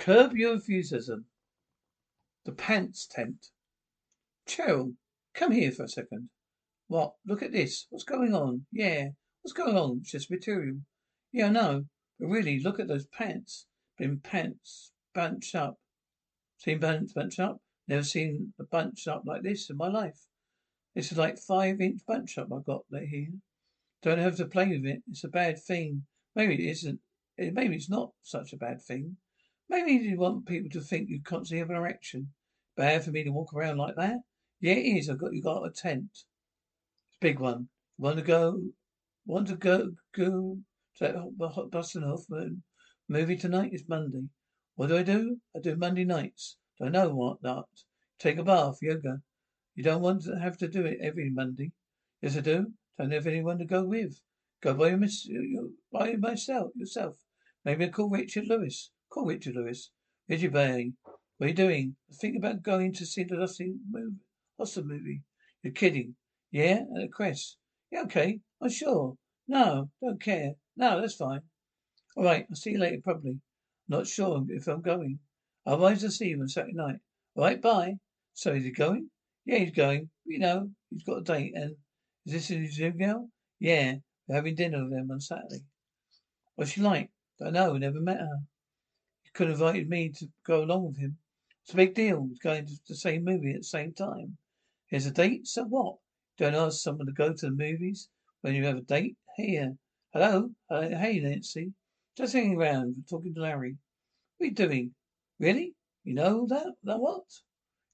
Curb your enthusiasm. The pants tent. Cheryl, come here for a second. What? Look at this. What's going on? Yeah. What's going on? It's just material. Yeah, I know. But really, look at those pants. Been pants bunched up. Seen pants bunched up? Never seen a bunch up like this in my life. This is like five inch bunch up I've got here. Don't have to play with it. It's a bad thing. Maybe it isn't. Maybe it's not such a bad thing. Maybe you want people to think you constantly have an erection. Bad for me to walk around like that? Yeah, it is. I've got you got a tent. It's a big one. Want to go? Want to go? Go to that Dustin Hoffman movie tonight? It's Monday. What do I do? I do Monday nights. Do I know what? Not take a bath, yoga. You don't want to have to do it every Monday. Yes, I do. Don't have anyone to go with. Go by, your, by myself, yourself. Maybe I call Richard Lewis. Call Richard Lewis. Richard Bay. What are you doing? I think about going to see the Dusty movie. Austin movie. You're kidding. Yeah? At the Crest. Yeah, okay. I'm sure. No, don't care. No, that's fine. All right. I'll see you later, probably. Not sure if I'm going. Otherwise, I'll see you on Saturday night. All right, bye. So, is he going? Yeah, he's going. You know, he's got a date. And is this his new girl? Yeah, we're having dinner with them on Saturday. What's she like? I don't know. Never met her could have invited me to go along with him. It's a big deal. He's going to the same movie at the same time. Here's a date? So what? Don't ask someone to go to the movies when you have a date? Here. Hello? Uh, hey, Nancy. Just hanging around, talking to Larry. What are you doing? Really? You know that? That what?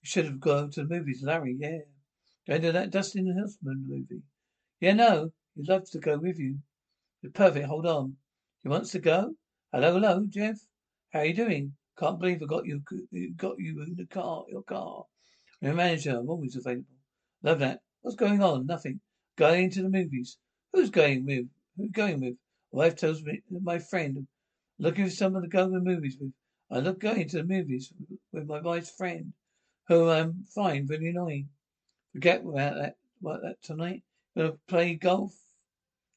You should have gone to the movies, Larry. Yeah. Going to that Dustin Hoffman movie. Yeah, no. He'd love to go with you. You're perfect. Hold on. He wants to go? Hello, hello, Jeff. How are you doing? Can't believe I got you got you in the car your car. I'm a manager, I'm always available. Love that. What's going on? Nothing. Going to the movies. Who's going with? Who's going with? Wife tells me my friend. Looking for someone to go to the movies with. I look going to the movies with my wife's friend, who I'm fine, really annoying. Forget about that about that tonight. Gonna play golf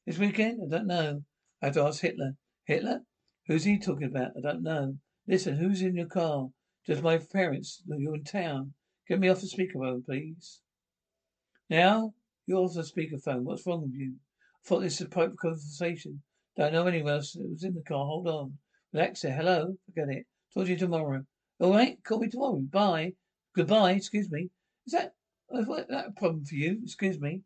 this weekend? I don't know. I have to ask Hitler. Hitler? Who's he talking about? I don't know. Listen, who's in your car? Just my parents. You're in town. Get me off the speakerphone, please. Now? You're off the speakerphone. What's wrong with you? I thought this was a private conversation. Don't know anyone else that was in the car. Hold on. There. Hello? Forget it. Talk to you tomorrow. All right? Call me tomorrow. Bye. Goodbye. Excuse me. Is that, is that a problem for you? Excuse me.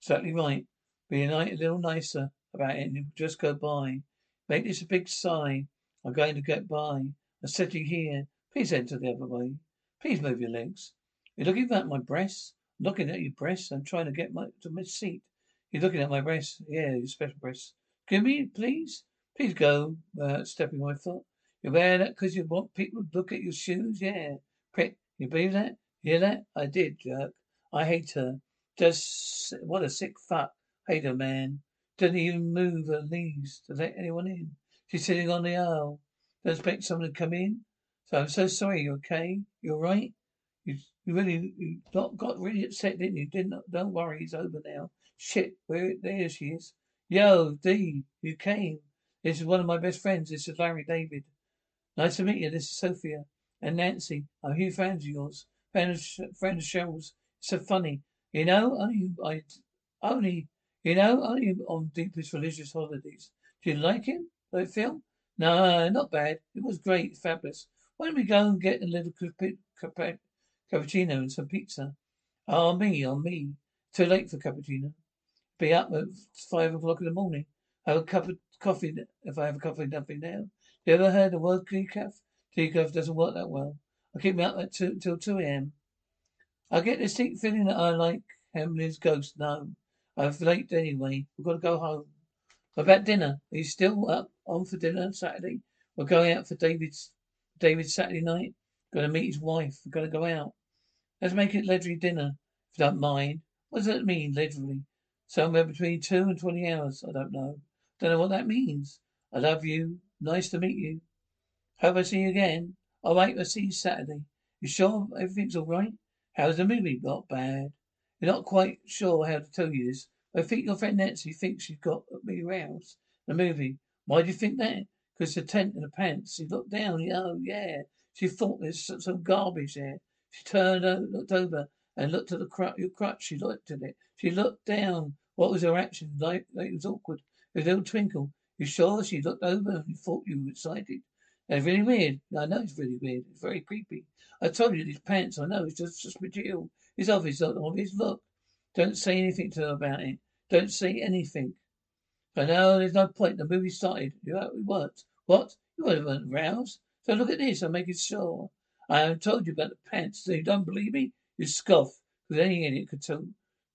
Certainly right. Be a, a little nicer about it and just go by. Make this a big sign. I'm going to get by. I'm sitting here. Please enter the other way. Please move your legs. You're looking at my breasts? I'm looking at your breasts. I'm trying to get my to my seat. You're looking at my breasts. Yeah, your special breasts. Give me, please. Please go. Uh, stepping my foot. You wear that because you want people to look at your shoes? Yeah. Prick. You believe that? Hear that? I did, jerk. I hate her. Just, what a sick fuck. Hate her, man. Doesn't even move her knees to let anyone in. She's sitting on the aisle. Don't expect someone to come in. So I'm so sorry. You okay? You alright? You, you really you got, got really upset, didn't you? Didn't don't worry, it's over now. Shit, where there she is. Yo, D, you came. This is one of my best friends. This is Larry David. Nice to meet you. This is Sophia and Nancy. I'm huge fans of yours. Fan of, friend of Cheryl's. It's so funny. You know, only I, only, you know, only on deepest religious holidays. Do you like him? Like film? No, not bad. It was great, fabulous. Why don't we go and get a little cappuccino and some pizza? Oh, me, oh, me. Too late for cappuccino. Be up at five o'clock in the morning. Have a cup of coffee if I have a cup of nothing now. You ever heard the word decaf? Decaf doesn't work that well. I keep me up at two, till 2 a.m. I get this deep feeling that I like Hamlet's ghost. No, I'm late anyway. We've got to go home. About dinner? Are you still up on for dinner Saturday? We're going out for David's David's Saturday night. To meet his wife. We're to go out. Let's make it leathery dinner, if you don't mind. What does that mean, leathery? Somewhere between two and twenty hours. I don't know. Don't know what that means. I love you. Nice to meet you. Hope I see you again. All right, I'll see you Saturday. You sure everything's all right? How's the movie? Not bad. You're not quite sure how to tell you this. I think your friend Nancy thinks she's got me aroused. The movie. Why do you think that? Because the tent and the pants. She looked down. Oh, yeah. She thought there's some garbage there. She turned, over, looked over, and looked at the crutch. Your crutch. She looked at it. She looked down. What was her action? Like, like it was awkward. With a little twinkle. You sure? She looked over and thought you were excited. It's really weird. I know it's really weird. It's very creepy. I told you these pants. I know it's just just material. It's obvious. Obvious. Look. Don't say anything to her about it. Don't say anything. But know there's no point. The movie started. It worked. What? You weren't roused. So look at this. I'm making sure. I haven't told you about the pants. So you don't believe me? You scoff. Because any idiot could tell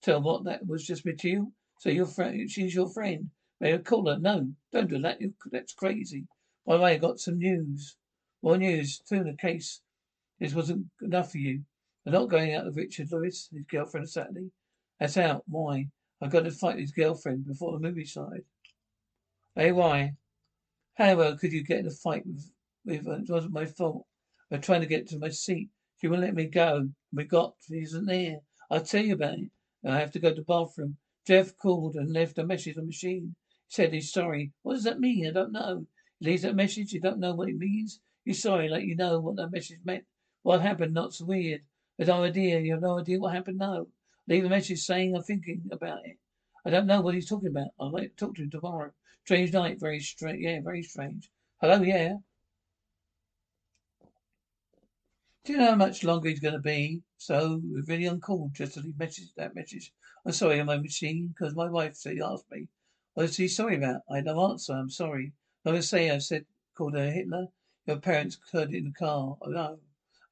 tell what that was just material. So your friend, she's your friend. May I call her? No, don't do that. You. That's crazy. By the way, I got some news. More news. The case. This wasn't enough for you. Not going out with Richard Lewis, his girlfriend, Saturday. That's out. Why? I got to fight his girlfriend before the movie started. Hey, why? How well could you get in a fight with, with it wasn't my fault. I'm trying to get to my seat. She wouldn't let me go. We got, she isn't there. I'll tell you about it. I have to go to the bathroom. Jeff called and left a message on the machine He said he's sorry. What does that mean? I don't know. He leaves that message, you don't know what it means? You're sorry, like you know what that message meant. What happened? Not so weird. There's no idea. You have no idea what happened? No. Leave a message saying I'm thinking about it. I don't know what he's talking about. I'll like talk to him tomorrow. Strange night. Very strange. Yeah, very strange. Hello, yeah. Do you know how much longer he's going to be? So, really uncalled just to leave message, that message. I'm sorry on my machine because my wife said, asked me what is he sorry about? I had no answer. I'm sorry. Going to say I said, called her Hitler. Your parents heard it in the car. Oh, no.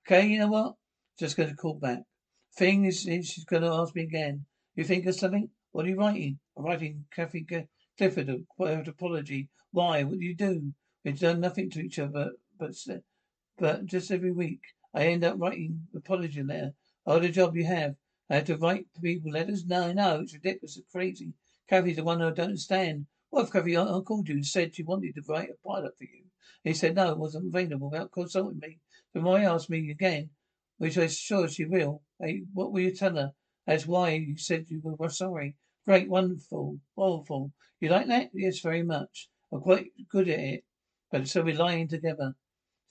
Okay, you know what? Just going to call back. Thing is, she's going to ask me again. You think of something? What are you writing? I'm writing Kathy Clifford a quiet apology. Why? What do you do? We've done nothing to each other, but but just every week I end up writing apology letter. Oh, the job you have. I have to write people letters. No, I know it's ridiculous. It's crazy. Kathy's the one I don't understand. What if Kathy I called you and said she wanted to write a pilot for you? He said no, it wasn't available without consulting me. So why ask me again? Which I'm sure she will. Hey, what will you tell her? That's why you said you were sorry. Great, wonderful, wonderful. You like that? Yes, very much. I'm quite good at it. But so we're lying together.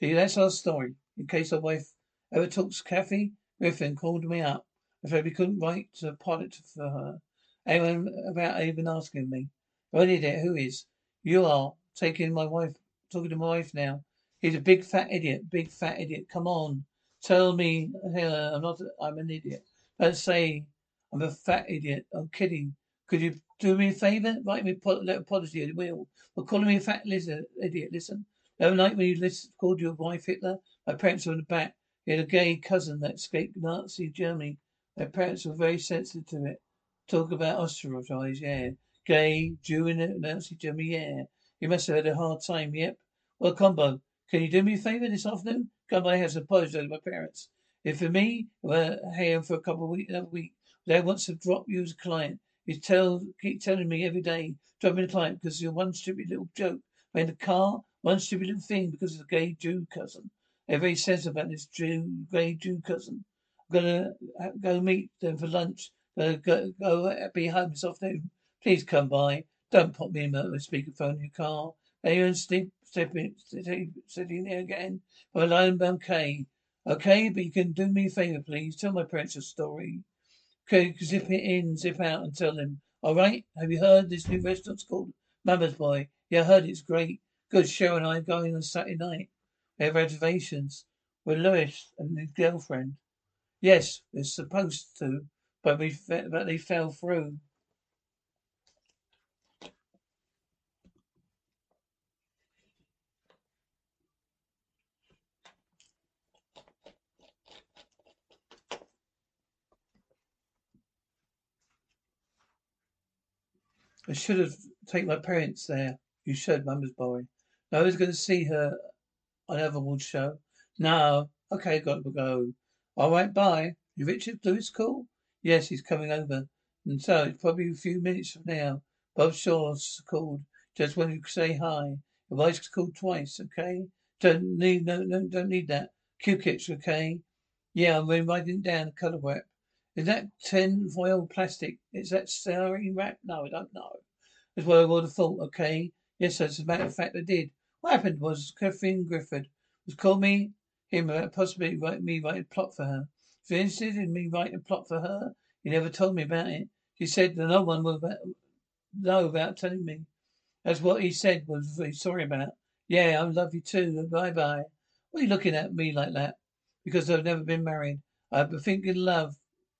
See, that's our story. In case our wife ever talks Kathy, Griffin called me up. I said we couldn't write a pilot for her. Anyone about even asking me? I did it, who is? You are. Taking my wife, talking to my wife now. He's a big fat idiot, big fat idiot. Come on. Tell me, uh, I'm not, I'm an idiot. Don't say I'm a fat idiot. I'm kidding. Could you do me a favour? Write me a letter apology. I will. But calling me a fat lizard, idiot. Listen. The night when you list, called your wife Hitler, my parents were in the back. He had a gay cousin that escaped Nazi Germany. My parents were very sensitive to it. Talk about ostracized, yeah. Gay, Jew in Nazi Germany, yeah. You must have had a hard time, yep. Well, Combo, can you do me a favour this afternoon? Come by Combo has apologized to my parents. If for me, we're here for a couple of weeks, another week, Dad wants to drop you as a client. You tell, keep telling me every day, drop me a client because you're one stupid little joke. in the car, one stupid little thing because of a gay Jew cousin. Everybody says about this Jew, gay Jew cousin. I'm gonna uh, go meet them for lunch. Gonna go, go be home this afternoon. Please come by. Don't pop me in the speakerphone in your car. Are you sleep, sleeping, sitting there again? I'm alone, okay. Okay, but you can do me a favour, please. Tell my parents a story. Okay, zip it in, zip out, and tell them. All right. Have you heard this new restaurant's called Mama's Boy? Yeah, I heard it's great. Good. Cheryl and I are going on Saturday night. We have reservations. With Lewis and his girlfriend. Yes, we're supposed to, but we but they fell through. I should have taken my parents there. You should, Mama's boy. No, I was going to see her on Everwood show. No. Okay, got to go. All right, bye. You Richard Lewis call? Yes, he's coming over. And so it's probably a few minutes from now. Bob Shaw's called. Just when you say hi. Your wife's called twice, okay? Don't need no no don't need that. Q-kits, okay? Yeah, I'm writing down the colour wrap. Is that tin foil plastic? Is that styrene wrap? No, I don't know. That's what I would have thought, okay? Yes, as a matter of fact I did. What happened was Catherine Griffin was called me him about possibly write me write a plot for her. If you're interested in me writing a plot for her, he never told me about it. He said that no one will know about telling me. That's what he said was very sorry about. Yeah, I love you too. Bye bye. What are you looking at me like that? Because I've never been married. I've been thinking love.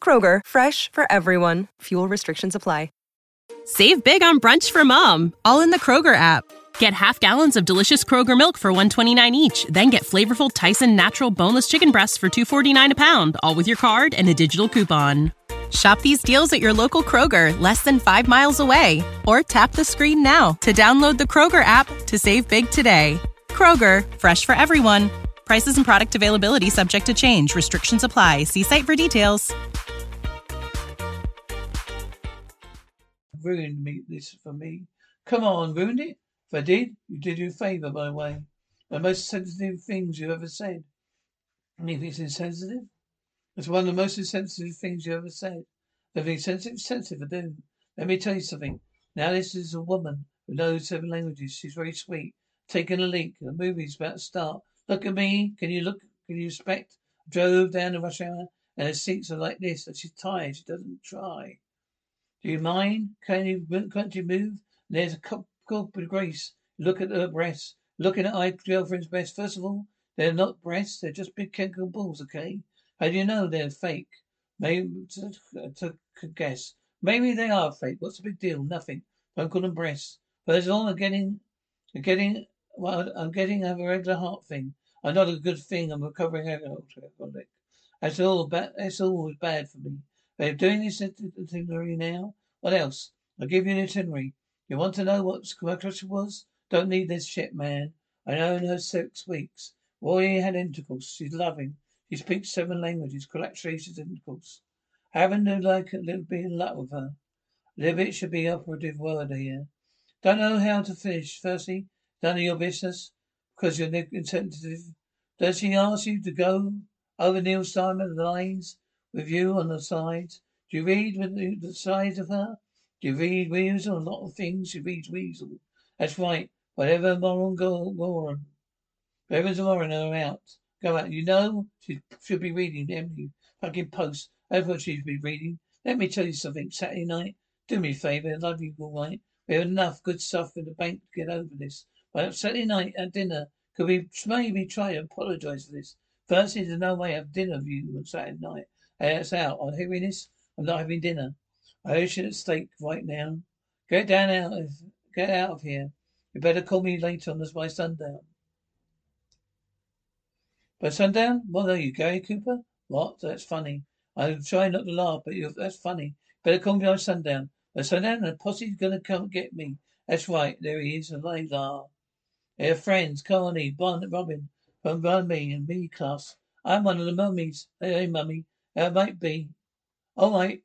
Kroger, fresh for everyone. Fuel restrictions apply. Save big on brunch for mom, all in the Kroger app. Get half gallons of delicious Kroger milk for 129 each, then get flavorful Tyson natural boneless chicken breasts for 249 a pound, all with your card and a digital coupon. Shop these deals at your local Kroger, less than 5 miles away, or tap the screen now to download the Kroger app to save big today. Kroger, fresh for everyone. Prices and product availability subject to change. Restrictions apply. See site for details. ruined me this for me. Come on, ruined it? If I did, you did you a favour, by the way. The most sensitive things you ever said. Anything's insensitive? It's one of the most insensitive things you ever said. Everything sensitive, sensitive, I do. Let me tell you something. Now this is a woman who knows seven languages. She's very sweet. Taking a leak. The movie's about to start. Look at me. Can you look? Can you respect? Drove down the rush hour and her seats are like this. And she's tired. She doesn't try. Do you mind? Can you, can't you move? There's a couple of grace. Look at her breasts. Looking at my girlfriend's breasts. First of all, they're not breasts. They're just big chemical balls, okay? How do you know they're fake? Maybe to, to, to guess. Maybe they are fake. What's the big deal? Nothing. Don't call them breasts. But as long as getting, getting, well, I'm getting a regular heart thing. I'm not a good thing. I'm recovering alcoholic. That's all bad. That's always bad for me. They're doing this itinerary now. What else? I'll give you an itinerary. You want to know what her question was? Don't need this shit, man. I know her six weeks. Roy had intercourse. She's loving. She speaks seven languages. Congratulations, intercourse. Having to like a little bit of luck with her. A little bit should be operative word here. Don't know how to finish. Firstly, none of your business because you're insensitive. Does she ask you to go over Neil Simon lines? with you on the sides. Do you read with the, sides of her? Do you read Wiesel? A lot of things. She reads Wiesel. That's right. Whatever Moran go Warren. Whatever's Warren are out. Go out. You know she should be reading Emily fucking post. That's what she'd be reading. Let me tell you something. Saturday night, do me a favour. I love you all right. We have enough good stuff in the bank to get over this. But Saturday night at dinner, could we maybe try to apologise for this? Firstly, there's no way have dinner with you on Saturday night. It's out. Hearing this. I'm not having dinner. I owe you at stake right now. Get down out of get out of here. You better call me later on this by sundown. By sundown? What are you, Gary Cooper? What? That's funny. I'm trying not to laugh, but you're, that's funny. Better call me by sundown. By sundown, the posse's gonna come get me. That's right. There he is. And they are. They're friends. Carney, Bon, Robin, from Mummy and me class. I'm one of the mummies. Hey, mummy. That might be. All right.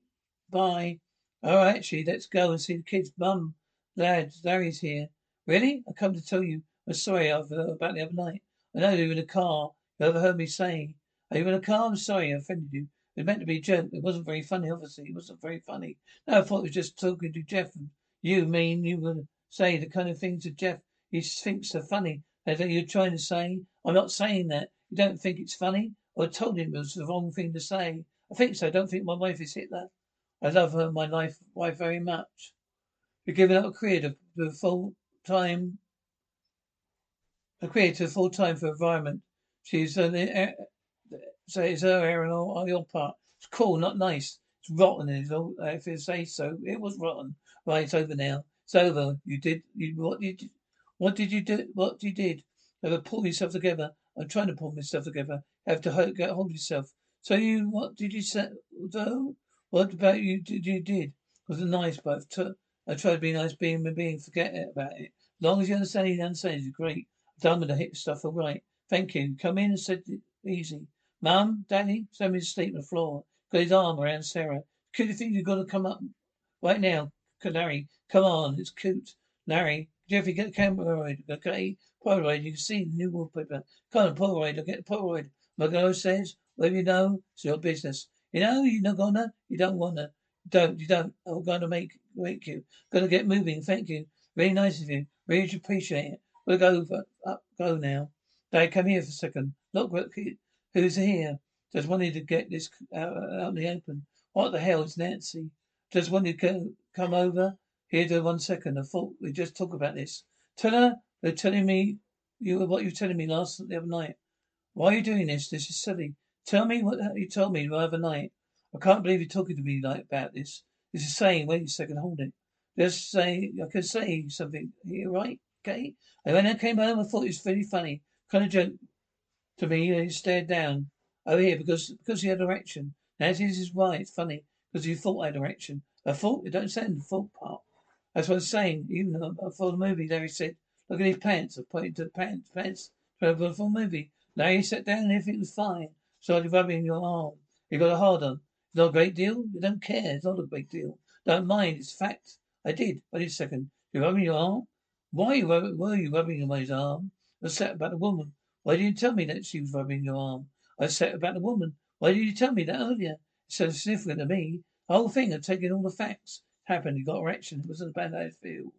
Bye. All right, actually, let's go and see the kids. Mum, lads, Larry's here. Really? I come to tell you. I'm sorry about the other night. I know you were in a car. You overheard me saying. Are you in a car? I'm sorry I offended you. It meant to be a joke. It wasn't very funny, obviously. It wasn't very funny. No, I thought it was just talking to Jeff. And you mean you would say the kind of things to Jeff he thinks are funny. That you're trying to say. I'm not saying that. You don't think it's funny? I told him it was the wrong thing to say. I think so. I don't think my wife is Hitler. I love her, my life, wife very much. You're giving up a career to, to full time, a career to full time for environment. She's an, so it's her error on your part. It's cool, not nice. It's rotten. All, if you say so, it was rotten. Right, it's over now. It's over. You did. You what did? You, what did you do? What you did? You have to pull yourself together. I'm trying to pull myself together. You have to get hold of yourself. So you, what did you say? Though, what about you? Did you did? It was nice, but I tried to be nice, being being. Forget it about it. As long as you understand, you understand. It's great. I'm done with the hip stuff. All right. Thank you. Come in and sit easy. Mum, Daddy, send me to sleep on the floor. Got his arm around Sarah. Could you think you've got to come up right now? Larry, come on, it's cute. Larry, Jeffy, get the camera okay? Polaroid, you can see the new wallpaper. Come on, Polaroid, get the Polaroid. Margot says, whatever you know, it's your business. You know, you're not gonna, you don't wanna. Don't, you don't. I'm gonna make, make you. Gonna get moving, thank you. Really nice of you. Really appreciate it. We'll go over, up, go now. Dad, come here for a second. Look, look, who's here? Just wanted to get this out, out in the open. What the hell is Nancy? Just wanted to come over here to one second. I thought we'd just talk about this. Tell her they're telling me you what you were telling me last the other night. Why are you doing this? This is silly. Tell me what you told me the other night. I can't believe you're talking to me like about this. This is saying, wait a second, hold it. Just say, I can say something here, right? Okay? And when I came home, I thought it was very funny. Kind of joke to me, and he stared down. over here, because because he had erection. This is why it's funny, because you thought I had erection. I thought, you don't say the thought part. That's what I was saying. Even before the movie, Larry said, look at his pants. I pointed to the pants, pants for the full movie. Larry sat down and everything was fine. Started rubbing your arm. You got a hard on. It's not a great deal? You don't care. It's not a big deal. Don't mind. It's fact. I did. Wait a second. You're rubbing your arm? Why you rubbing, were you rubbing my arm? I said about the woman. Why didn't you tell me that she was rubbing your arm? I said about the woman. Why did you tell me that earlier? It's so significant to me. The whole thing had taken all the facts. Happened. He got erection. It wasn't as bad as I feel.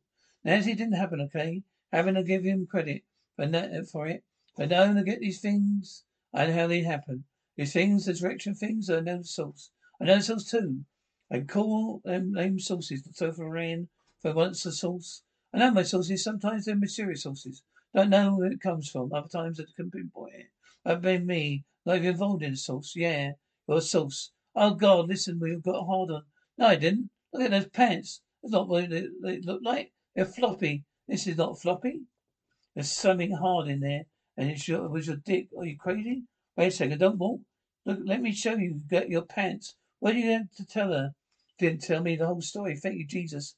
Nancy didn't happen, okay? Having to give him credit for, that, for it. But I know to get these things. Know how they happen. These things, the direction things, I know the source. I know the source too. I call them name sources. So for rain, for once the source. I know my sources. Sometimes they're mysterious sources. Don't know where it comes from. Other times I can pinpoint it. I've been me. Like involved in a source. Yeah. You're a source. Oh God, listen, we've got a hold on. No, I didn't. Look at those pants. That's not what they, they look like. They're floppy. This is not floppy. There's something hard in there. And it's your, it was your dick. Are you crazy? Wait a second. Don't walk. Look, let me show you. Get your pants. What are you going to tell her? Didn't tell me the whole story. Thank you, Jesus.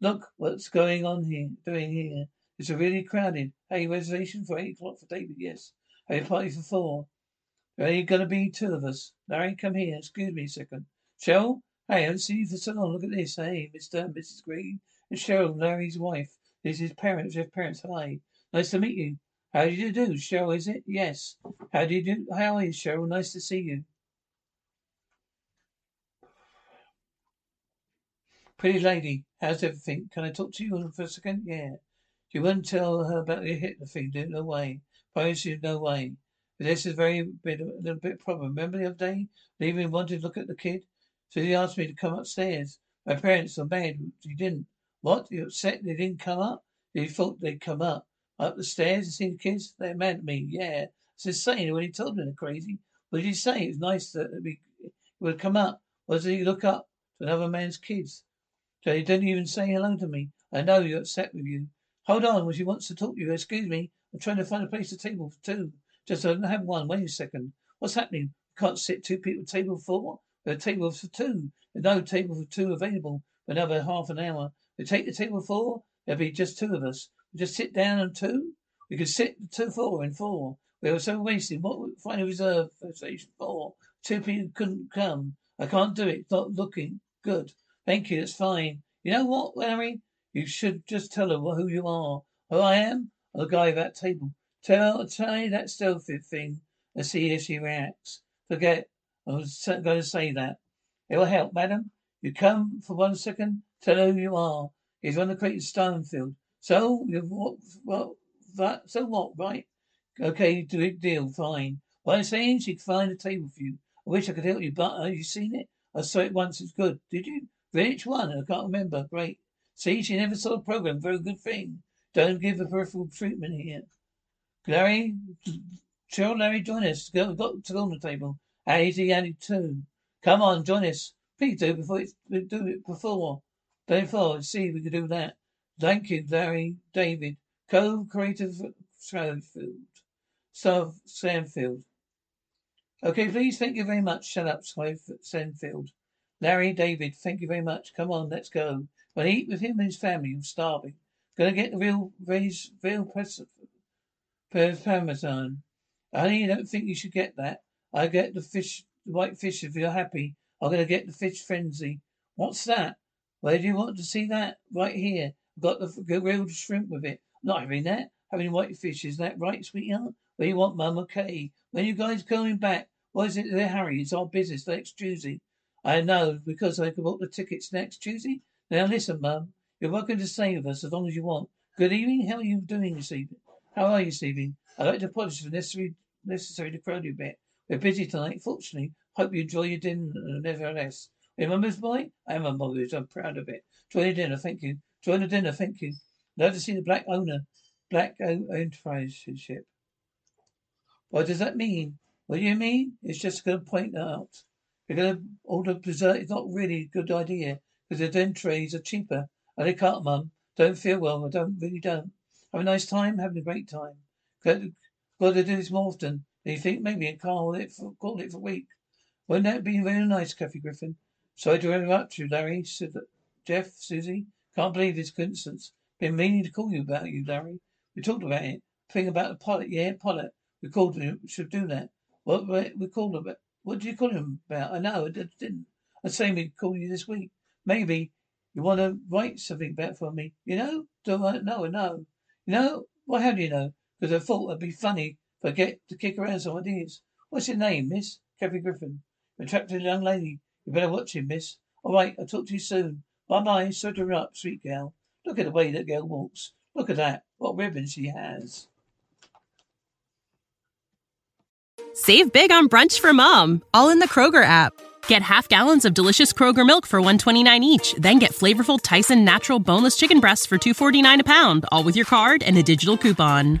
Look what's going on here, doing here. It's really crowded. Hey, reservation for eight o'clock for David, yes. Hey, party for four. There ain't gonna be two of us. Larry, come here. Excuse me a second. Cheryl? Hey, I for so long. Look at this. Hey, Mr. and Mrs. Greene. It's Cheryl, Larry's wife. This is parents. Jeff parents. Hi. Nice to meet you. How do you do? Cheryl, is it? Yes. How do you do? How are you, Cheryl? Nice to see you. Pretty lady, how's everything? Can I talk to you for a second? Yeah. You wouldn't tell her about your the Hitler thing, No way. Promise you, no way. But this is very bit, a little bit problem. Remember the other day? Leaving wanted to look at the kid? So he asked me to come upstairs. My parents are mad. He didn't. What? You upset they didn't come up? You thought they'd come up? Up the stairs and see the kids? They're mad at me. Yeah. I was saying when he told me they're crazy. What did he say? It was nice that we would come up. What did he look up to another man's kids? So he didn't even say hello to me. I know you're upset with you. Hold on, what she wants to talk to you. Excuse me. I'm trying to find a place to table for two. Just I don't have one. Wait a second. What's happening? can't sit two people table four? The table for two. There's no table for two available for another half an hour. We take the table for four. There'll be just two of us. We just sit down and two. We could sit two, four, and four. We were so wasted. What we find a reserve for station four? Two people couldn't come. I can't do it. It's not looking good. Thank you. That's fine. You know what, Larry? You should just tell her who you are. Who I am? I'm the guy at that table. Tell, try that stealthy thing and see if she reacts. Forget. I was going to say that. It will help, madam. You come for one second. Tell who you are. He's on the creator Seinfeld. So, you what, what, that, so what, right? Okay, do it, deal, fine. What I'm saying, she find a table for you. I wish I could help you, but have you seen it? I saw it once, it's good. Did you? Which one? I can't remember. Great. See, she never saw the program. Very good thing. Don't give the peripheral treatment here. Larry, Cheryl, Larry, join us. Go, got to go on the table. Eighty, eighty two. Come on, join us. Please do before it's, do it before. Before, see, we could do that. Thank you, Larry, David, co-creator Seinfeld. So, Seinfeld. Okay, please, thank you very much. Shut up, Seinfeld. Larry, David, thank you very much. Come on, let's go. When I eat with him and his family, I'm starving. Gonna get the real, raise, real parmesan. I don't think you should get that. I get the fish, the white fish if you're happy. I'm gonna get the fish frenzy. What's that? Where do you want to see that? Right here. I've got the grilled shrimp with it. Not having that. Having white fish. Is that right, sweetheart? Where you want, Mum? Okay. When you guys coming back? Why is it there, Harry? It's our business next Tuesday. I know, because I can book the tickets next Tuesday. Now listen, Mum. You're welcome to stay with us as long as you want. Good evening. How are you doing this evening? How are you, Stevie? I'd like to apologize for necessary necessary to crowd you a bit. We're busy tonight, fortunately. Hope you enjoy your dinner nevertheless. A mother's boy? I am a mother's. I'm proud of it. Join the dinner, thank you. Join the dinner, thank you. Love to see the black owner, black enterprise ship. What does that mean? What do you mean? It's just going to point out. We're going to order dessert. It's not really a good idea because the entrees are cheaper. And they can't, Mum. Don't feel well. I don't really don't. Have a nice time. Having a great time. Got to do this more often. Do you think maybe I call it for call it for week? Wouldn't that be very nice, Kathy Griffin? Sorry to interrupt you, Larry. Said that Jeff, Susie. Can't believe this coincidence. Been meaning to call you about you, Larry. We talked about it. Thing about the pilot. Yeah, pilot. We called him. Should do that. What we called him. What did you call him about? I know. I didn't. I say we'd call you this week. Maybe you want to write something about for me. You know? Do I know? Know. You know? Well, how do you know? Because I thought it'd be funny if I get to kick around some ideas. What's your name, miss? Kathy Griffin. Attractive young lady. You better watch him, miss. All right. I'll talk to you soon. Bye bye. Sort her up, sweet gal. Look at the way that girl walks. Look at that. What ribbon she has. Save big on brunch for mom, all in the Kroger app. Get half gallons of delicious Kroger milk for 129 each, then get flavorful Tyson natural boneless chicken breasts for 249 a pound, all with your card and a digital coupon.